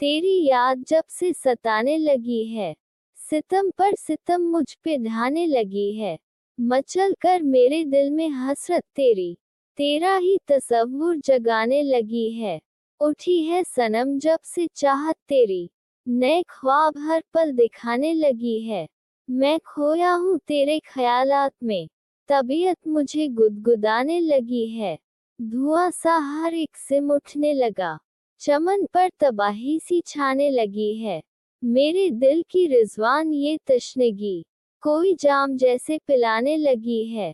तेरी याद जब से सताने लगी है, सितम पर सितम मुझ पे ढाने लगी है। मचल कर मेरे दिल में हसरत तेरी, तेरा ही तस्वुर जगाने लगी है। उठी है सनम जब से चाहत तेरी, नए ख्वाब हर पल दिखाने लगी है। मैं खोया हूँ तेरे ख्यालात में, तबीयत मुझे गुदगुदाने लगी है। धुआँ सा हर एक सिम उठने लगा। चमन पर तबाही सी छाने लगी है। मेरे दिल की रिजवान ये तश्नगी, कोई जाम जैसे पिलाने लगी है।